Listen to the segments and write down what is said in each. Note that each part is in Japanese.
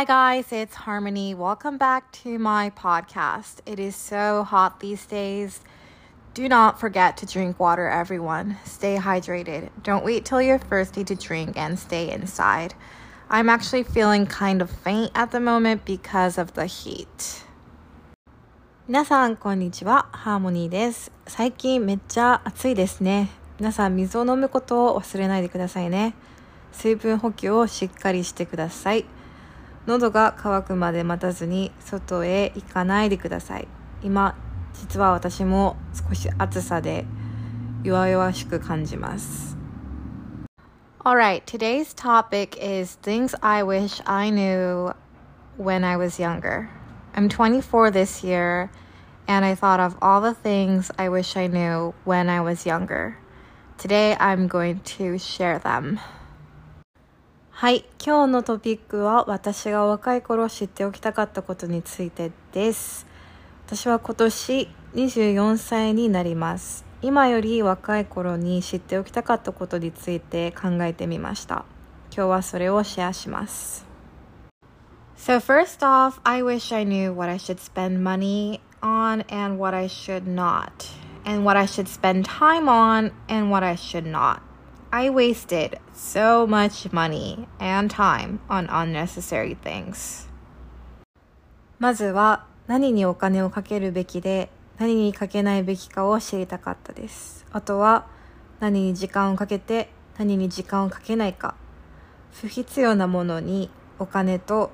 Hi, guys, it's Harmony. Welcome back to my podcast. It is so hot these days. Do not forget to drink water, everyone. Stay hydrated. Don't wait till you're thirsty to drink and stay inside. I'm actually feeling kind of faint at the moment because of the heat. 皆さん、こんにちは。ハーモニーです。最近めっちゃ暑いですね。皆さん、水を飲むことを忘れないでくださいね。水分補給をしっかりしてください。 喉が渇くまで待たずに外へ行かないでください。今、実は私も少し暑さで弱々しく感じます。Alright, today's topic is things I wish I knew when I was younger. I'm 24 this year, and I thought of all the things I wish I knew when I was younger. Today I'm going to share them. はい。今日のトピックは私が若い頃知っておきたかったことについてです。私は今年24歳になります。今より若い頃に知っておきたかったことについて考えてみました。今日はそれをシェアします。So first off, I wish I knew what I should spend money on and what I should not, and what I should spend time on and what I should not. I wasted so much money and time on unnecessary things. まずは何にお金をかけるべきで何にかけないべきかを知りたかったです。あとは何に時間をかけて何に時間をかけないか。不必要なものにお金と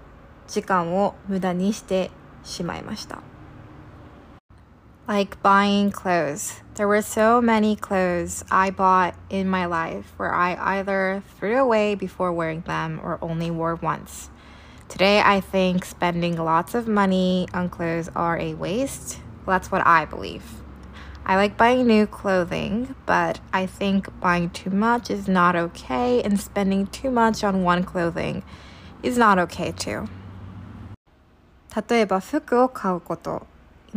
時間を無駄にしてしまいました。like buying clothes. There were so many clothes I bought in my life where I either threw away before wearing them or only wore once. Today, I think spending lots of money on clothes are a waste. Well, that's what I believe. I like buying new clothing, but I think buying too much is not okay, and spending too much on one clothing is not okay too. 例えば服を買うこと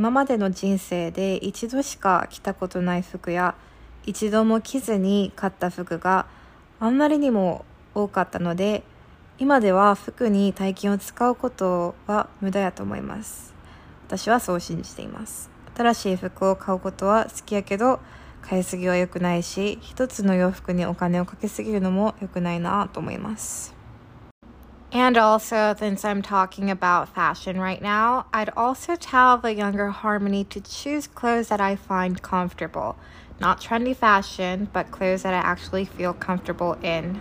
今までの人生で一度しか着たことない服や一度も着ずに買った服があんまりにも多かったので今では服に大金を使うことは無駄やと思います。私はそう信じています。新しい服を買うことは好きやけど買いすぎは良くないし一つの洋服にお金をかけすぎるのも良くないなと思います。And also, since I'm talking about fashion right now, I'd also tell the younger Harmony to choose clothes that I find comfortable. Not trendy fashion, but clothes that I actually feel comfortable in.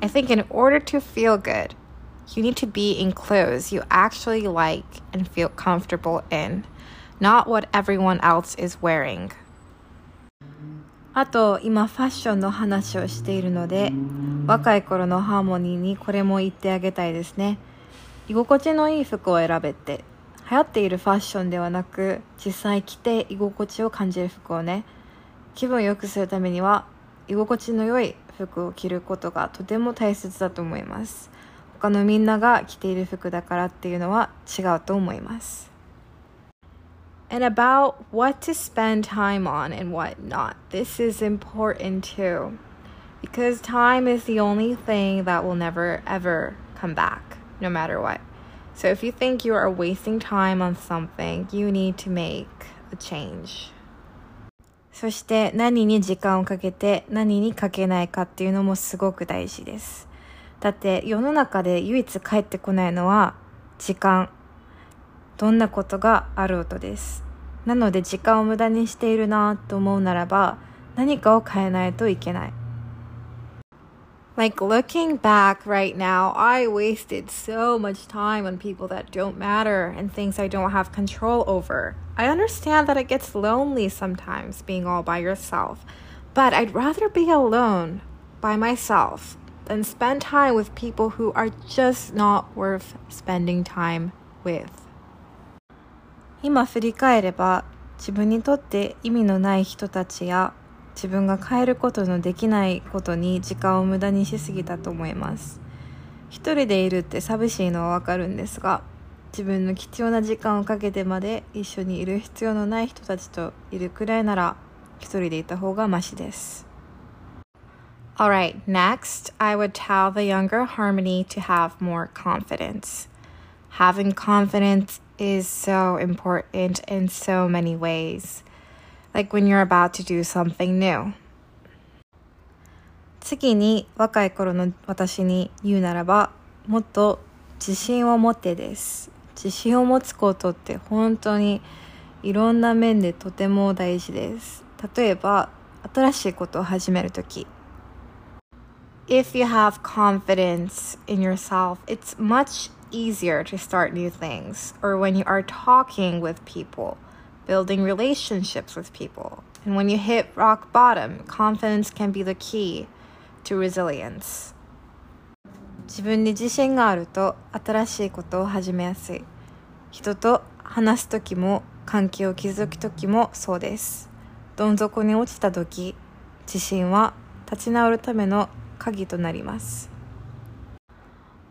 I think in order to feel good, you need to be in clothes you actually like and feel comfortable in, not what everyone else is wearing. あと今ファッションの話をしているので若い頃のハーモニーにこれも言ってあげたいですね。居心地のいい服を選べって流行っているファッションではなく実際着て居心地を感じる服をね気分を良くするためには居心地の良い服を着ることがとても大切だと思います。他のみんなが着ている服だからっていうのは違うと思います。and about what to spend time on and what not. This is important too, because time is the only thing that will never ever come back, no matter what. So if you think you are wasting time on something, you need to make a change. そして何に時間をかけて何にかけないかっていうのもすごく大事です。だって世の中で唯一帰ってこないのは時間。 どんなことがあろうとです。なので時間を無駄にしているなと思うならば何かを変えないといけない。Like looking back right now, I wasted so much time on people that don't matter and things I don't have control over. I understand that it gets lonely sometimes being all by yourself, but I'd rather be alone by myself than spend time with people who are just not worth spending time with. 今振り返れば自分にとって意味のない人たちや自分が変えることのできないことに時間を無駄にしすぎたと思います一人でいるって寂しいのはわかるんですが自分の貴重な時間をかけてまで一緒にいる必要のない人たちといるくらいなら一人でいた方がマシです Alright, next, I would tell the younger Harmony to have more confidence. Having confidence is so important in so many ways. Like when you're about to do something new. 次に若い頃の私に言うならばもっと自信を持ってです自信を持つことって本当にいろんな面でとても大事です例えば新しいことを始めるとき If you have confidence in yourself, it's much easier to start new things. Or when you are talking with people, building relationships with people. And when you hit rock bottom, confidence can be the key to resilience. 自分に自信があると新しいことを始めやすい。人と話す時も関係を築く時もそうです。どん底に落ちた時、自信は立ち直るための鍵となります。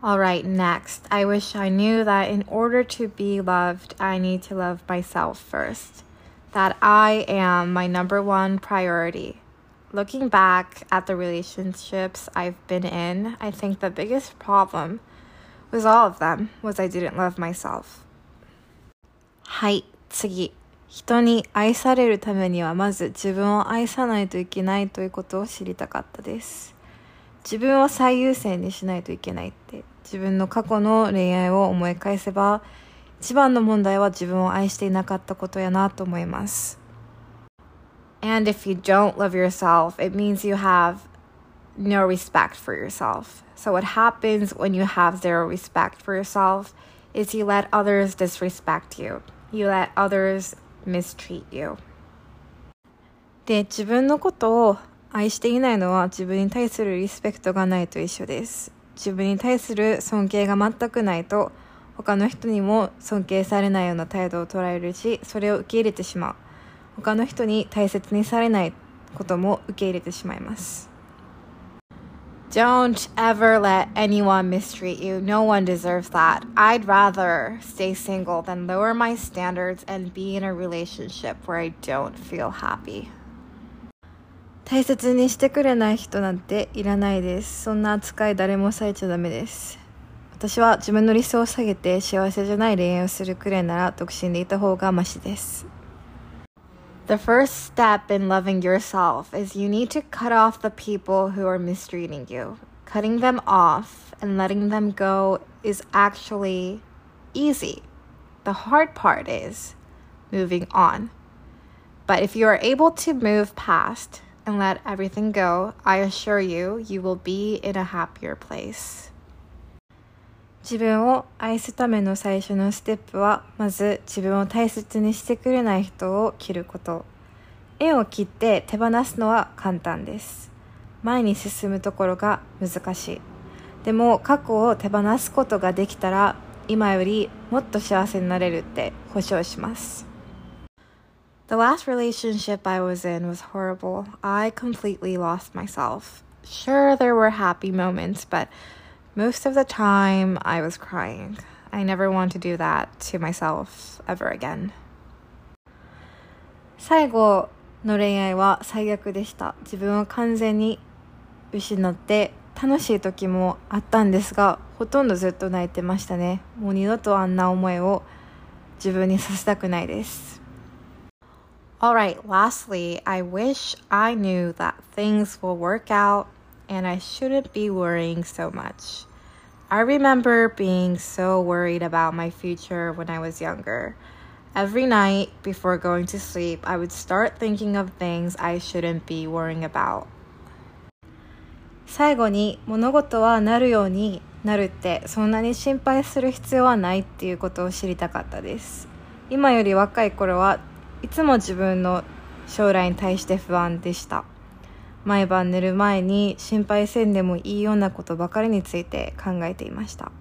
Alright, next. I wish I knew that in order to be loved, I need to love myself first. That I am my number one priority. Looking back at the relationships I've been in, I think the biggest problem with all of them was I didn't love myself. はい、次。人に愛されるためにはまず自分を愛さないといけないということを知りたかったです。自分を最優先にしないといけないって 自分の過去の恋愛を思い返せば一番の問題は自分を愛していなかったことやなと思います。And if you don't love yourself, it means you have no respect for yourself. So, what happens when you have zero respect for yourself is you let others disrespect you, you let others mistreat you. で、自分のことを愛していないのは自分に対するリスペクトがないと一緒です。自分に対する尊敬が全くないと、他の人にも尊敬されないような態度を捉えるし、それを受け入れてしまう。他の人に大切にされないことも受け入れてしまいます。Don't ever let anyone mistreat you. No one deserves that. I'd rather stay single than lower my standards and be in a relationship where I don't feel happy. 大切にしてくれない人なんていらないです。そんな扱い誰もされちゃダメです。私は自分の理想を下げて幸せじゃない恋愛をするくらいなら独身でいた方がマシです。The first step in loving yourself is you need to cut off the people who are mistreating you. Cutting them off and letting them go is actually easy. The hard part is moving on. But if you are able to move past and let everything go, I assure you, you will be in a happier place. 自分を愛すための最初のステップはまず自分を大切にしてくれない人を切ること。縁を切って手放すのは簡単です。前に進むところが難しい。でも過去を手放すことができたら今よりもっと幸せになれるって保証します。The last relationship I was in was horrible. I completely lost myself. Sure, there were happy moments, but Most of the time, I was crying. I never want to do that to myself ever again. 最後の恋愛は最悪でした。自分を完全に失って楽しい時もあったんですが、ほとんどずっと泣いてましたね。もう二度とあんな思いを自分にさせたくないです。 Alright, lastly, I wish I knew that things will work out and I shouldn't be worrying so much. I remember being so worried about my future when I was younger. Every night before going to sleep, I would start thinking of things I shouldn't be worrying about. 最後に物事はなるようになるってそんなに心配する必要はないっていうことを知りたかったです今より若い頃は いつも自分の将来に対して不安でした毎晩寝る前に心配せんでもいいようなことばかりについて考えていました。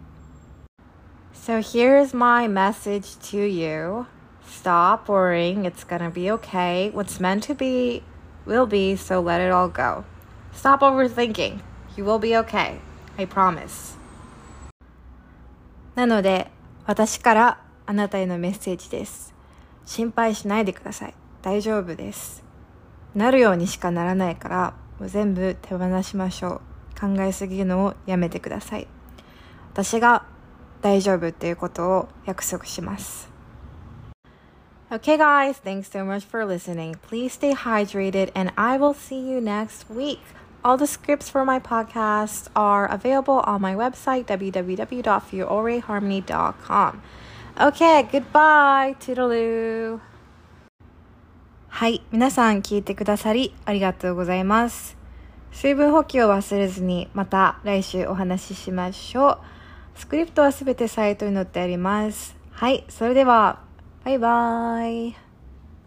So here's my message to you. Stop worrying. It's gonna be okay. What's meant to be will be, so let it all go. Stop overthinking. You will be okay. I promise. なので、私からあなたへのメッセージです。心配しないでください。大丈夫です。なるようにしかならないからもう全部手放しましょう考えすぎるのをやめてください私が大丈夫っていうことを約束します。Okay, guys, thanks so much for listening. Please stay hydrated, and I will see you next week. All the scripts for my podcast are available on my website, www.fioreharmony.com. Okay, goodbye. Toodaloo. はい、皆さん聞いてくださりありがとうございます。水分補給を忘れずにまた来週お話ししましょう。スクリプトはすべてサイトに載ってあります。はい、それでは、バイバーイ。